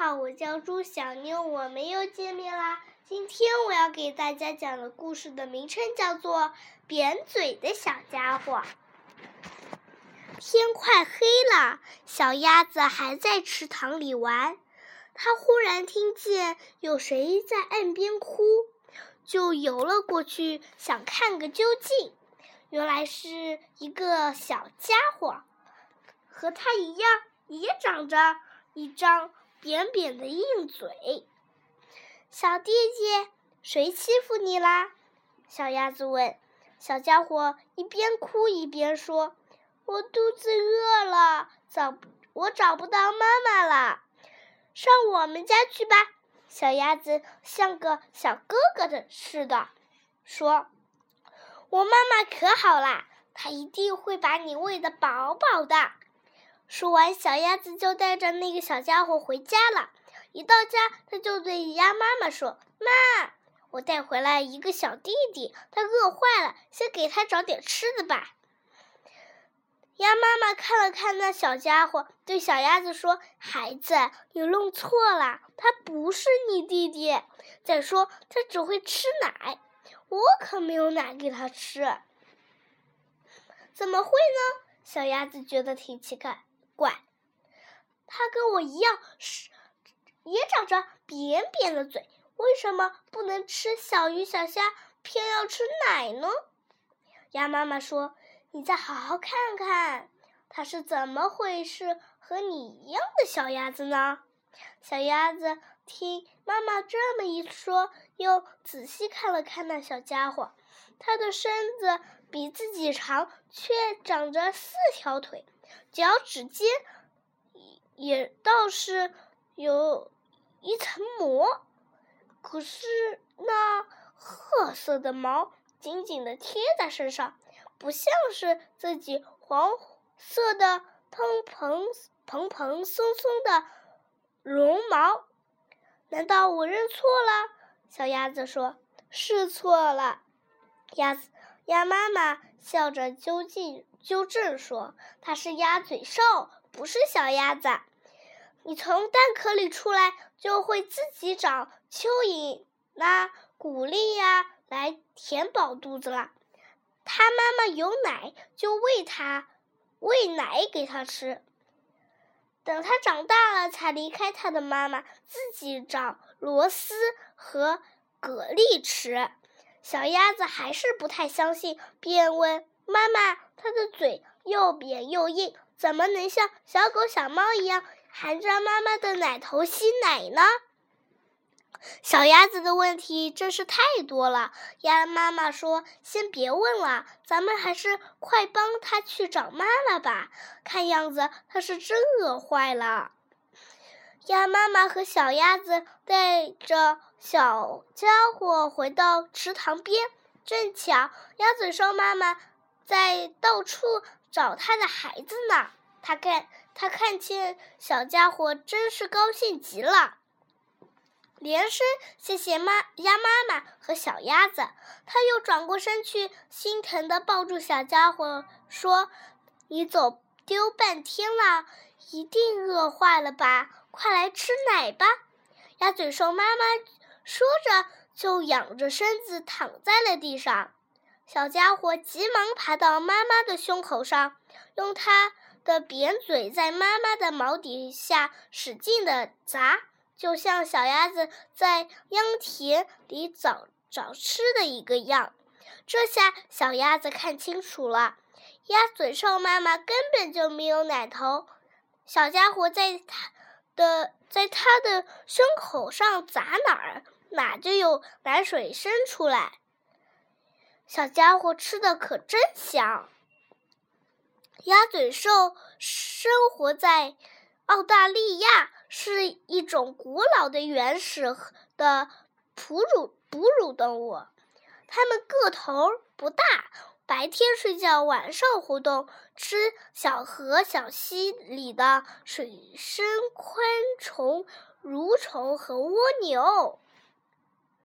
好，我叫朱小妞，我们又见面啦。今天我要给大家讲的故事的名称叫做《扁嘴的小家伙》。天快黑了，小鸭子还在池塘里玩。它忽然听见有谁在岸边哭，就游了过去，想看个究竟。原来是一个小家伙，和它一样，也长着一张。扁扁的硬嘴，小弟弟，谁欺负你啦？小鸭子问。小家伙一边哭一边说：“我肚子饿了，找我找不到妈妈了，上我们家去吧。”小鸭子像个小哥哥的似的说：“我妈妈可好啦，她一定会把你喂得饱饱的。”说完，小鸭子就带着那个小家伙回家了。一到家，他就对鸭妈妈说：“妈，我带回来一个小弟弟，他饿坏了，先给他找点吃的吧。”鸭妈妈看了看那小家伙，对小鸭子说：“孩子，你弄错了，他不是你弟弟。再说，他只会吃奶，我可没有奶给他吃。”怎么会呢？小鸭子觉得挺奇怪。怪，它跟我一样是，也长着扁扁的嘴，为什么不能吃小鱼小虾，偏要吃奶呢？鸭妈妈说：“你再好好看看，它是怎么回事？和你一样的小鸭子呢？”小鸭子听妈妈这么一说，又仔细看了看那小家伙，它的身子比自己长，却长着四条腿。脚趾间也倒是有一层膜，可是那褐色的毛紧紧的贴在身上，不像是自己黄色的蓬蓬蓬蓬松松的绒毛。难道我认错了？小鸭子说：“是错了。”鸭子鸭妈妈笑着纠正。纠正说：“它是鸭嘴兽，不是小鸭子。你从蛋壳里出来，就会自己找蚯蚓、啦、谷粒呀来填饱肚子了。它妈妈有奶，就喂它，喂奶给它吃。等它长大了，才离开它的妈妈，自己找螺丝和蛤蜊吃。”小鸭子还是不太相信，便问。妈妈，它的嘴又扁又硬，怎么能像小狗、小猫一样含着妈妈的奶头吸奶呢？小鸭子的问题真是太多了。鸭妈妈说：“先别问了，咱们还是快帮它去找妈妈吧。看样子它是真饿坏了。”鸭妈妈和小鸭子带着小家伙回到池塘边，正巧鸭嘴兽妈妈。在到处找它的孩子呢。它看它看见小家伙，真是高兴极了，连声谢谢妈鸭妈妈和小鸭子。它又转过身去，心疼的抱住小家伙，说：“你走丢半天了，一定饿坏了吧？快来吃奶吧！”鸭嘴兽妈妈说着，就仰着身子躺在了地上。小家伙急忙爬到妈妈的胸口上，用它的扁嘴在妈妈的毛底下使劲地砸，就像小鸭子在秧田里找找吃的一个样。这下小鸭子看清楚了，鸭嘴兽妈妈根本就没有奶头，小家伙在它的在它的胸口上砸哪儿，哪就有奶水生出来。小家伙吃的可真香。鸭嘴兽生活在澳大利亚，是一种古老的原始的哺乳哺乳动物。它们个头不大，白天睡觉，晚上活动，吃小河小溪里的水生昆虫、蠕虫和蜗牛。